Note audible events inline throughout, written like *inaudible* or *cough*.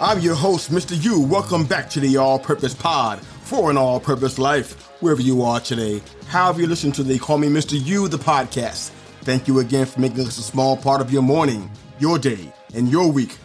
I'm your host, Mr. Yu. Welcome back to the All Purpose Pod for an all purpose life, wherever you are today. However, you listen to the Call Me Mr. Yu, the podcast. Thank you again for making us a small part of your morning, your day, and your week.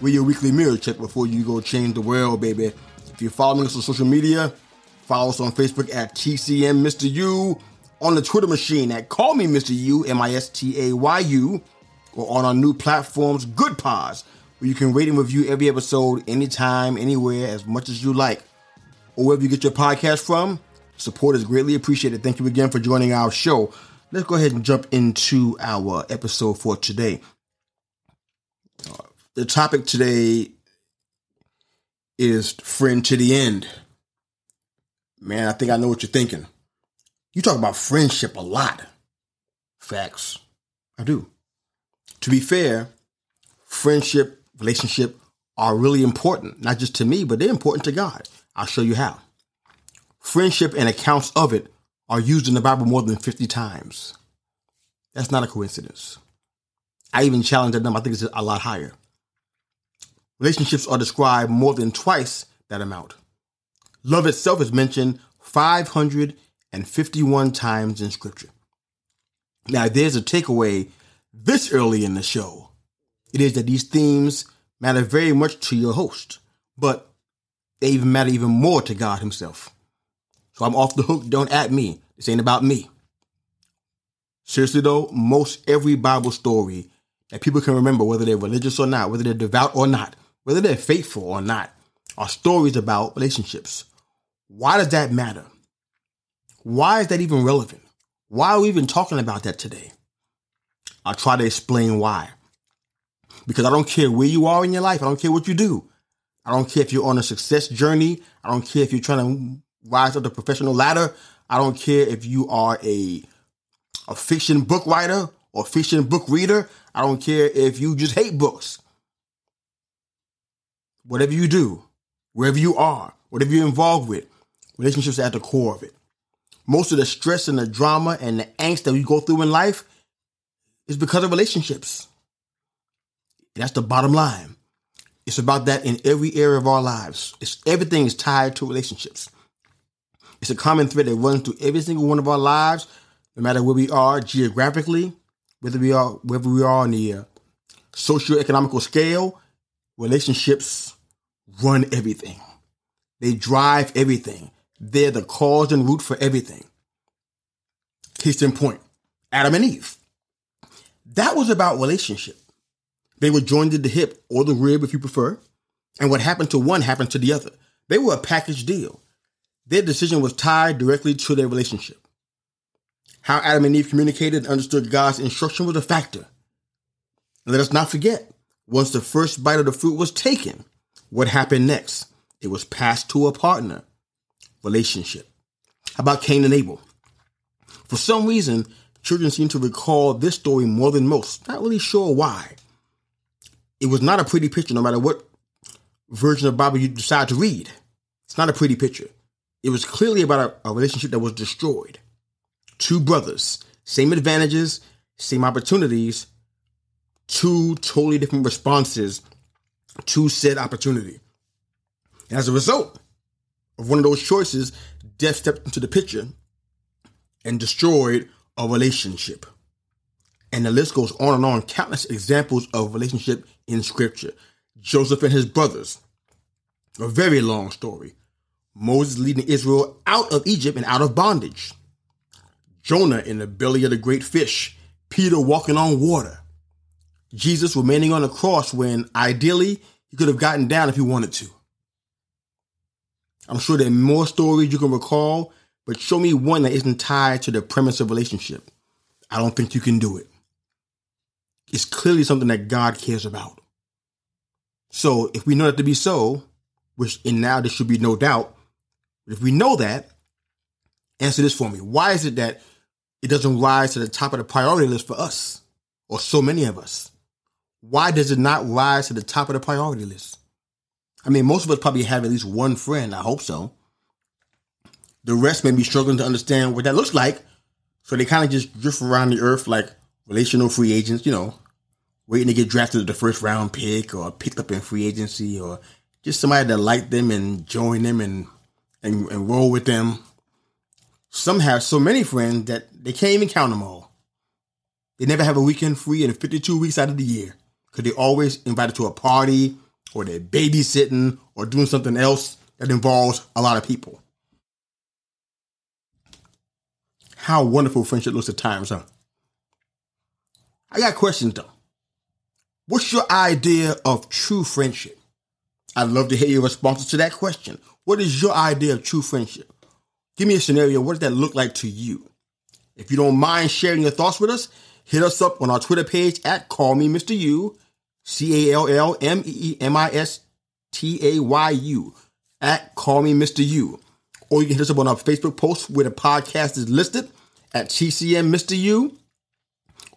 We're your weekly mirror check before you go change the world, baby. If you're following us on social media, follow us on Facebook at TCM Mr. Yu, on the Twitter machine at Call Me Mr. Yu, M I S T A Y U, or on our new platforms, Goodpods where you can rate and review every episode anytime, anywhere, as much as you like. Or wherever you get your podcast from, support is greatly appreciated. Thank you again for joining our show. Let's go ahead and jump into our episode for today. The topic today is friend to the end. Man, I think I know what you're thinking. You talk about friendship a lot. Facts. I do. To be fair, friendship relationship are really important, not just to me, but they're important to God. I'll show you how. Friendship and accounts of it are used in the Bible more than 50 times. That's not a coincidence. I even challenge that number. I think it's a lot higher. Relationships are described more than twice that amount. Love itself is mentioned 551 times in Scripture. Now, there's a takeaway this early in the show it is that these themes matter very much to your host, but they even matter even more to God Himself. So I'm off the hook. Don't at me. This ain't about me. Seriously though, most every Bible story that people can remember, whether they're religious or not, whether they're devout or not, whether they're faithful or not, are stories about relationships. Why does that matter? Why is that even relevant? Why are we even talking about that today? I'll try to explain why because I don't care where you are in your life. I don't care what you do. I don't care if you're on a success journey. I don't care if you're trying to rise up the professional ladder. I don't care if you are a a fiction book writer or fiction book reader. I don't care if you just hate books. Whatever you do, wherever you are, whatever you're involved with, relationships are at the core of it. Most of the stress and the drama and the angst that we go through in life is because of relationships. That's the bottom line. It's about that in every area of our lives. It's everything is tied to relationships. It's a common thread that runs through every single one of our lives, no matter where we are geographically, whether we are whether we are on the uh, socio-economical scale. Relationships run everything. They drive everything. They're the cause and root for everything. Case in point, Adam and Eve. That was about relationship. They were joined at the hip or the rib, if you prefer. And what happened to one happened to the other. They were a package deal. Their decision was tied directly to their relationship. How Adam and Eve communicated and understood God's instruction was a factor. And let us not forget, once the first bite of the fruit was taken, what happened next? It was passed to a partner. Relationship. How about Cain and Abel? For some reason, children seem to recall this story more than most. Not really sure why it was not a pretty picture, no matter what version of Bible you decide to read. It's not a pretty picture. It was clearly about a, a relationship that was destroyed. Two brothers, same advantages, same opportunities, two totally different responses to said opportunity. As a result of one of those choices, death stepped into the picture and destroyed a relationship. And the list goes on and on, countless examples of relationship in scripture. Joseph and his brothers. A very long story. Moses leading Israel out of Egypt and out of bondage. Jonah in the belly of the great fish. Peter walking on water. Jesus remaining on the cross when ideally he could have gotten down if he wanted to. I'm sure there are more stories you can recall, but show me one that isn't tied to the premise of relationship. I don't think you can do it. It's clearly something that God cares about. So if we know that to be so, which in now there should be no doubt, if we know that, answer this for me. Why is it that it doesn't rise to the top of the priority list for us or so many of us? Why does it not rise to the top of the priority list? I mean, most of us probably have at least one friend. I hope so. The rest may be struggling to understand what that looks like. So they kind of just drift around the earth like relational free agents, you know, waiting to get drafted as the first round pick or picked up in free agency or just somebody that like them and join them and, and, and roll with them. Some have so many friends that they can't even count them all. They never have a weekend free in 52 weeks out of the year because they're always invited to a party or they're babysitting or doing something else that involves a lot of people. How wonderful friendship looks at times, huh? I got questions though. What's your idea of true friendship? I'd love to hear your responses to that question. What is your idea of true friendship? Give me a scenario. What does that look like to you? If you don't mind sharing your thoughts with us, hit us up on our Twitter page at Call Me Mr. Yu C A L L M E E M I S T A Y U at Call Me Mr. Yu. Or you can hit us up on our Facebook post where the podcast is listed at TCM Mr. Yu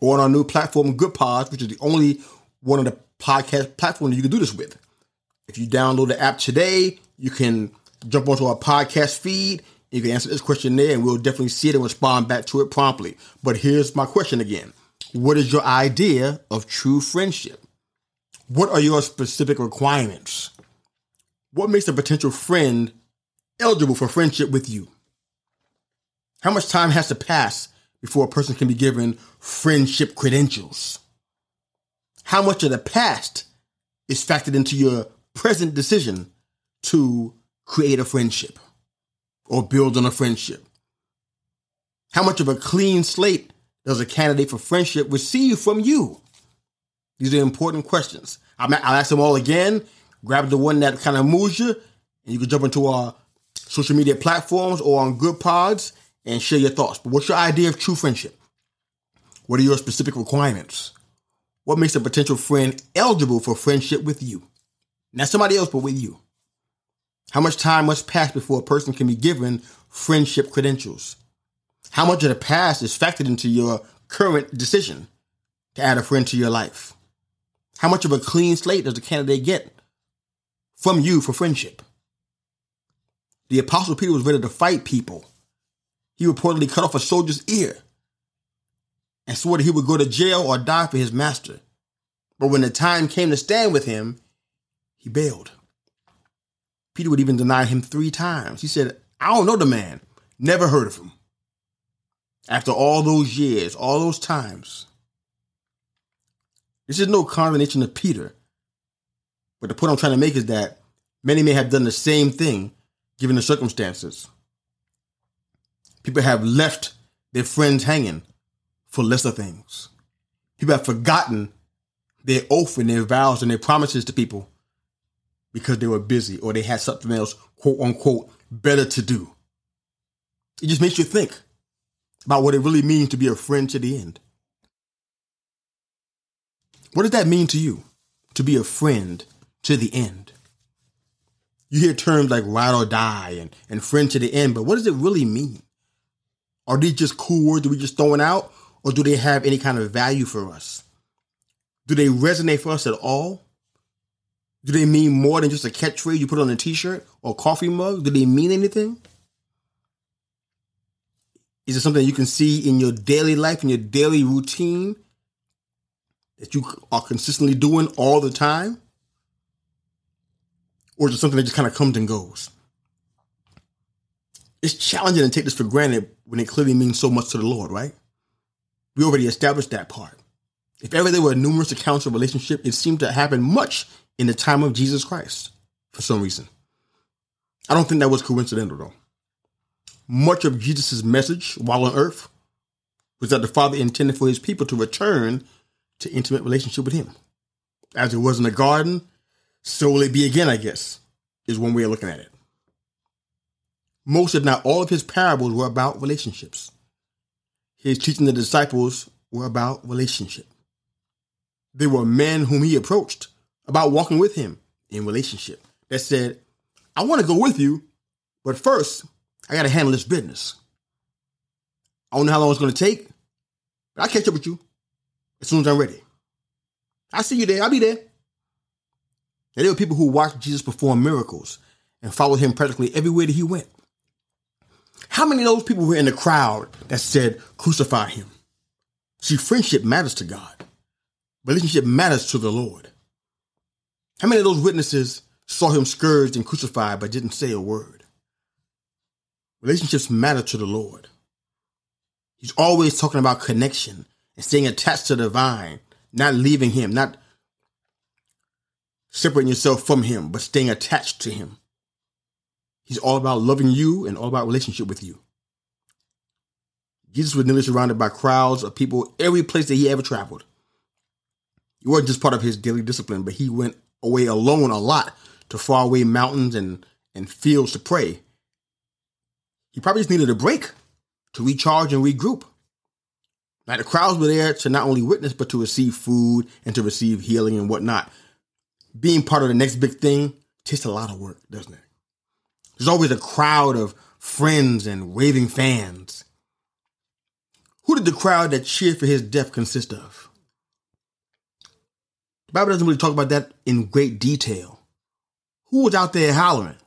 or on our new platform, Good Goodpods, which is the only one of the podcast platforms you can do this with. If you download the app today, you can jump onto our podcast feed. You can answer this question there, and we'll definitely see it and respond back to it promptly. But here's my question again What is your idea of true friendship? What are your specific requirements? What makes a potential friend eligible for friendship with you? How much time has to pass before a person can be given friendship credentials? How much of the past is factored into your present decision to create a friendship or build on a friendship? How much of a clean slate does a candidate for friendship receive from you? These are important questions. I'll, ask them all again. Grab the one that kind of moves you, and you can jump into our social media platforms or on Goodpods and share your thoughts. But what's your idea of true friendship? What are your specific requirements? What makes a potential friend eligible for friendship with you? Not somebody else, but with you. How much time must pass before a person can be given friendship credentials? How much of the past is factored into your current decision to add a friend to your life? How much of a clean slate does the candidate get from you for friendship? The Apostle Peter was ready to fight people. He reportedly cut off a soldier's ear and swore that he would go to jail or die for his master. But when the time came to stand with him, he bailed. Peter would even deny him three times. He said, I don't know the man, never heard of him. After all those years, all those times, this is no condemnation of Peter. But the point I'm trying to make is that many may have done the same thing given the circumstances. People have left their friends hanging for lesser things. People have forgotten their oath and their vows and their promises to people because they were busy or they had something else, quote unquote, better to do. It just makes you think about what it really means to be a friend to the end. What does that mean to you? To be a friend to the end. You hear terms like ride or die and, and friend to the end, but what does it really mean? Are these just cool words that we just throwing out, or do they have any kind of value for us? Do they resonate for us at all? Do they mean more than just a catchphrase you put on a t-shirt or coffee mug? Do they mean anything? Is it something you can see in your daily life, in your daily routine, that you are consistently doing all the time? Or is it something that just kind of comes and goes? It's challenging to take this for granted when it clearly means so much to the Lord, right? We already established that part. If ever there were numerous accounts of relationship, it seemed to happen much in the time of Jesus Christ for some reason. I don't think that was coincidental though. Much of Jesus' message while on earth was that the Father intended for his people to return to intimate relationship with him. As it was in the garden, so will it be again, I guess, is one way of looking at it. Most, if not all, of his parables were about relationships. His teaching the disciples were about relationship. They were men whom he approached about walking with him in relationship that said, I want to go with you, but first, I got to handle this business. I don't know how long it's going to take, but I'll catch up with you as soon as I'm ready. I'll see you there. I'll be there. And there were people who watched Jesus perform miracles and followed him practically everywhere that he went. How many of those people were in the crowd that said, crucify him? See, friendship matters to God. Relationship matters to the Lord. How many of those witnesses saw him scourged and crucified but didn't say a word? Relationships matter to the Lord. He's always talking about connection staying attached to the vine, not leaving him, not separating yourself from him, but staying attached to him. He's all about loving you and all about relationship with you. Jesus was nearly surrounded by crowds of people every place that he ever traveled. It wasn't just part of his daily discipline, but he went away alone a lot to faraway mountains and, and fields to pray. He probably just needed a break to recharge and regroup. Now, the crowds were there to not only witness, but to receive food and to receive healing and whatnot. Being part of the next big thing takes a lot of work, doesn't it? There's always a crowd of friends and raving fans. Who did the crowd that cheered for his death consist of? The Bible doesn't really talk about that in great detail. Who was out there hollering?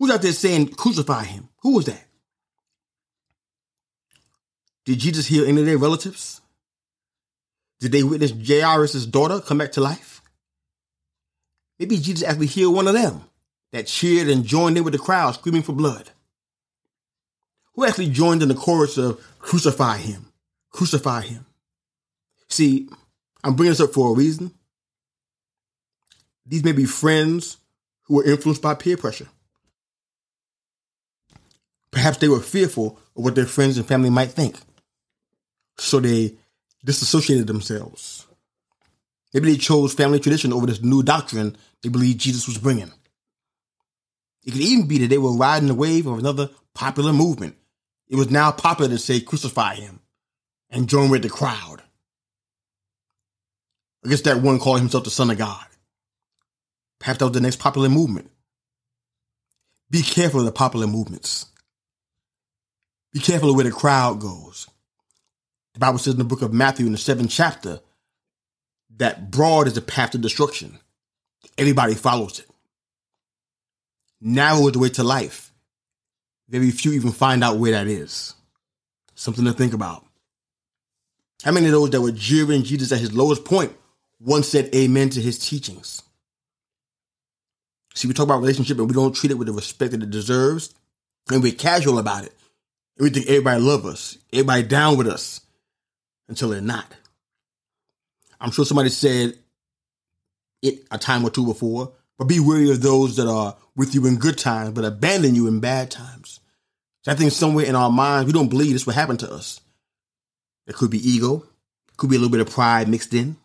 Who's out there saying, crucify him? Who was that? Did Jesus heal any of their relatives? Did they witness Jairus' daughter come back to life? Maybe Jesus actually healed one of them that cheered and joined in with the crowd screaming for blood. Who actually joined in the chorus of crucify him, crucify him? See, I'm bringing this up for a reason. These may be friends who were influenced by peer pressure. Perhaps they were fearful of what their friends and family might think. So they disassociated themselves. Maybe they chose family tradition over this new doctrine they believed Jesus was bringing. It could even be that they were riding the wave of another popular movement. It was now popular to say, crucify him, and join with the crowd. I guess that one called himself the Son of God. Perhaps that was the next popular movement. Be careful of the popular movements. Be careful of where the crowd goes. The Bible says in the book of Matthew in the seventh chapter that broad is the path to destruction. Everybody follows it. Narrow is the way to life. Very few even find out where that is. Something to think about. How many of those that were jeering Jesus at his lowest point once said amen to his teachings? See, we talk about relationship and we don't treat it with the respect that it deserves. And we're casual about it. We think everybody love us. Everybody down with us until they're not. I'm sure somebody said it a time or two before, but be wary of those that are with you in good times, but abandon you in bad times. So I think somewhere in our minds, we don't believe this will happen to us. It could be ego, it could be a little bit of pride mixed in.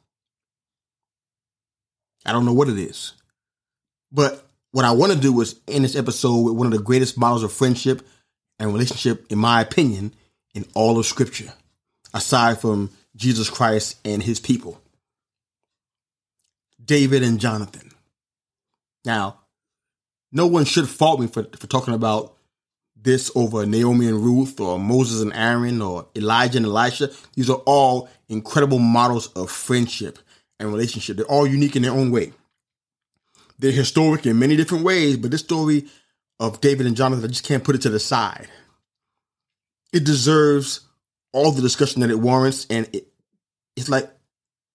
I don't know what it is. But what I want to do is end this episode with one of the greatest models of friendship and relationship, in my opinion, in all of Scripture, aside from Jesus Christ and his people David and Jonathan. Now, no one should fault me for, for talking about this over Naomi and Ruth or Moses and Aaron or Elijah and Elisha. These are all incredible models of friendship and relationship. They're all unique in their own way. They're historic in many different ways, but this story of David and Jonathan, I just can't put it to the side. It deserves all the discussion that it warrants, and it, it's like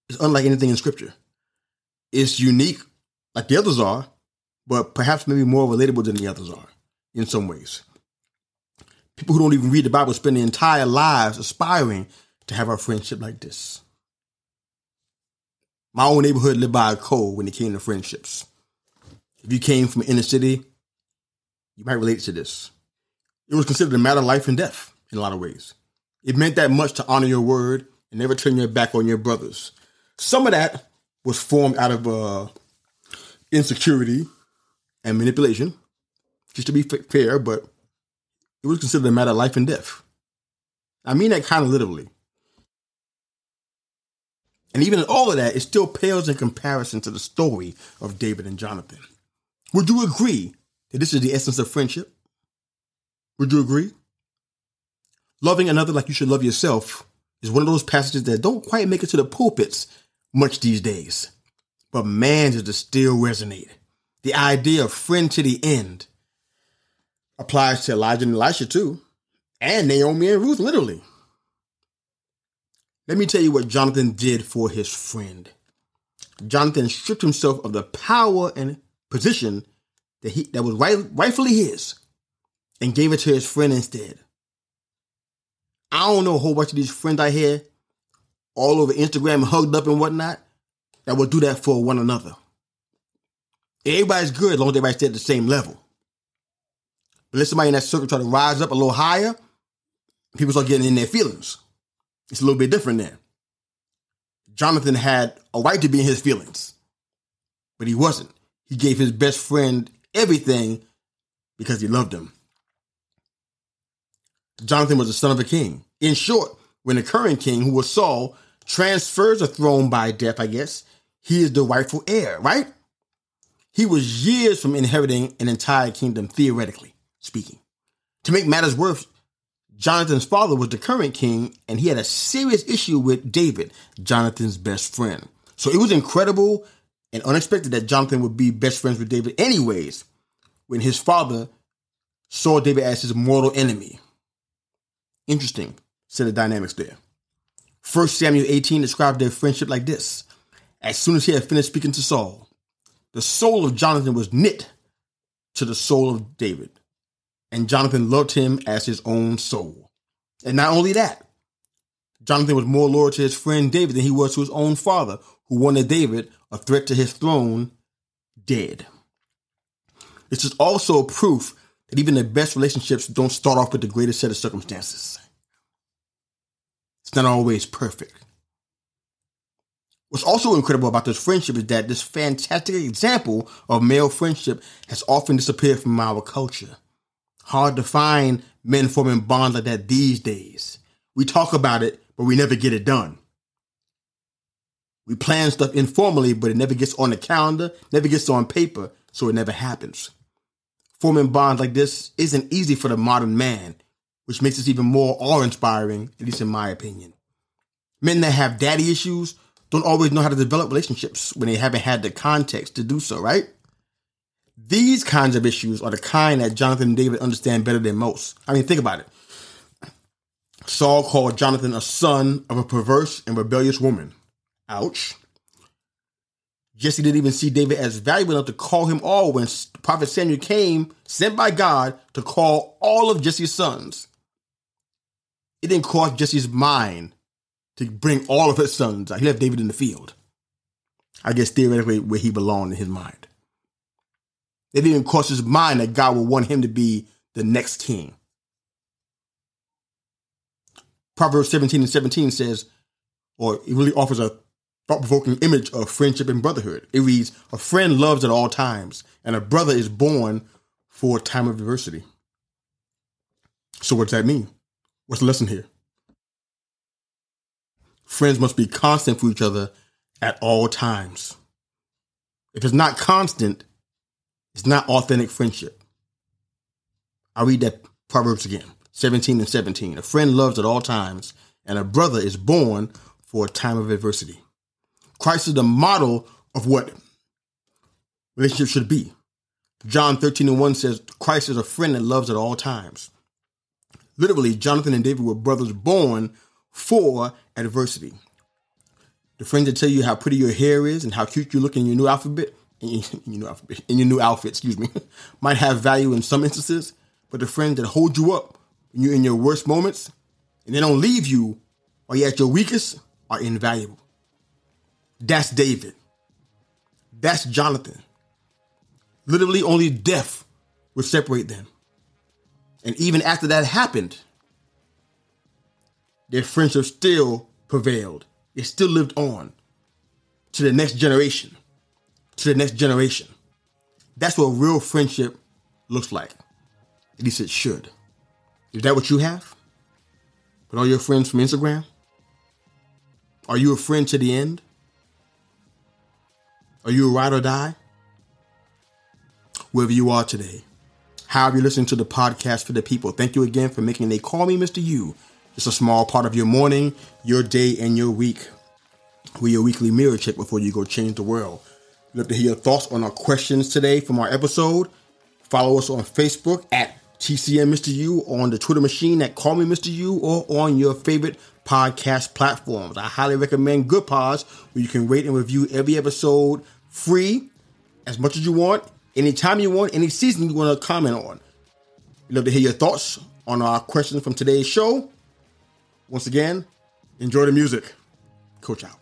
it's unlike anything in scripture. It's unique, like the others are, but perhaps maybe more relatable than the others are in some ways. People who don't even read the Bible spend their entire lives aspiring to have a friendship like this. My own neighborhood lived by a code when it came to friendships. If you came from inner city, you might relate to this. It was considered a matter of life and death in a lot of ways. It meant that much to honor your word and never turn your back on your brothers. Some of that was formed out of uh, insecurity and manipulation, just to be fair, but it was considered a matter of life and death. I mean that kind of literally. And even in all of that, it still pales in comparison to the story of David and Jonathan. Would you agree that this is the essence of friendship? Would you agree? Loving another like you should love yourself is one of those passages that don't quite make it to the pulpits much these days. But man, does it still resonate. The idea of friend to the end applies to Elijah and Elisha too, and Naomi and Ruth, literally. Let me tell you what Jonathan did for his friend. Jonathan stripped himself of the power and position that he that was right, rightfully his and gave it to his friend instead. I don't know a whole bunch of these friends I hear all over Instagram, hugged up and whatnot, that will do that for one another. Everybody's good as long as everybody stay at the same level. But let somebody in that circle try to rise up a little higher, people start getting in their feelings. It's a little bit different there. Jonathan had a right to be in his feelings, but he wasn't. He gave his best friend everything because he loved him. Jonathan was the son of a king. In short, when the current king, who was Saul, transfers the throne by death, I guess, he is the rightful heir, right? He was years from inheriting an entire kingdom, theoretically speaking. To make matters worse, Jonathan's father was the current king, and he had a serious issue with David, Jonathan's best friend. So it was incredible and unexpected that Jonathan would be best friends with David, anyways, when his father saw David as his mortal enemy. Interesting set of dynamics there. First Samuel 18 described their friendship like this. As soon as he had finished speaking to Saul, the soul of Jonathan was knit to the soul of David, and Jonathan loved him as his own soul. And not only that, Jonathan was more loyal to his friend David than he was to his own father, who wanted David, a threat to his throne, dead. This is also proof that even the best relationships don't start off with the greatest set of circumstances. It's not always perfect. What's also incredible about this friendship is that this fantastic example of male friendship has often disappeared from our culture. Hard to find men forming bonds like that these days. We talk about it, but we never get it done. We plan stuff informally, but it never gets on the calendar, never gets on paper, so it never happens. Forming bonds like this isn't easy for the modern man, which makes it even more awe inspiring, at least in my opinion. Men that have daddy issues don't always know how to develop relationships when they haven't had the context to do so, right? These kinds of issues are the kind that Jonathan and David understand better than most. I mean, think about it. Saul called Jonathan a son of a perverse and rebellious woman. Ouch. Jesse didn't even see David as valuable enough to call him all when Prophet Samuel came, sent by God, to call all of Jesse's sons. It didn't cross Jesse's mind to bring all of his sons. He left David in the field. I guess theoretically where he belonged in his mind. It didn't cross his mind that God would want him to be the next king. Proverbs 17 and 17 says, or it really offers a thought provoking image of friendship and brotherhood. It reads, A friend loves at all times, and a brother is born for a time of adversity. So, what does that mean? What's the lesson here? friends must be constant for each other at all times. If it's not constant, it's not authentic friendship. I'll read that Proverbs again 17 and 17. A friend loves at all times, and a brother is born for a time of adversity. Christ is the model of what relationship should be. John 13 and 1 says, Christ is a friend that loves at all times. Literally, Jonathan and David were brothers born for adversity. The friends that tell you how pretty your hair is and how cute you look in your new outfit, *laughs* in your new outfit, in your new outfit, excuse me, *laughs* might have value in some instances, but the friends that hold you up when you're in your worst moments and they don't leave you while you're at your weakest are invaluable. That's David. That's Jonathan. Literally, only death would separate them. And even after that happened, their friendship still prevailed. It still lived on to the next generation, to the next generation. That's what real friendship looks like. At least it should. Is that what you have? With all your friends from Instagram? Are you a friend to the end? Are you a ride or die? Wherever you are today, however you listen to the podcast for the people, thank you again for making They Call Me Mr. Yu just a small part of your morning, your day, and your week. We're your weekly mirror check before you go change the world. We'd love to hear your thoughts on our questions today from our episode. Follow us on Facebook at TCM Mr. Yu, on the Twitter machine at Call Me Mr. Yu, or on your favorite podcast platforms. I highly recommend Goodpods, where you can rate and review every episode free as much as you want, anytime you want, any season you want to comment on. We'd love to hear your thoughts on our questions from today's show. Once again, enjoy the music. Coach out.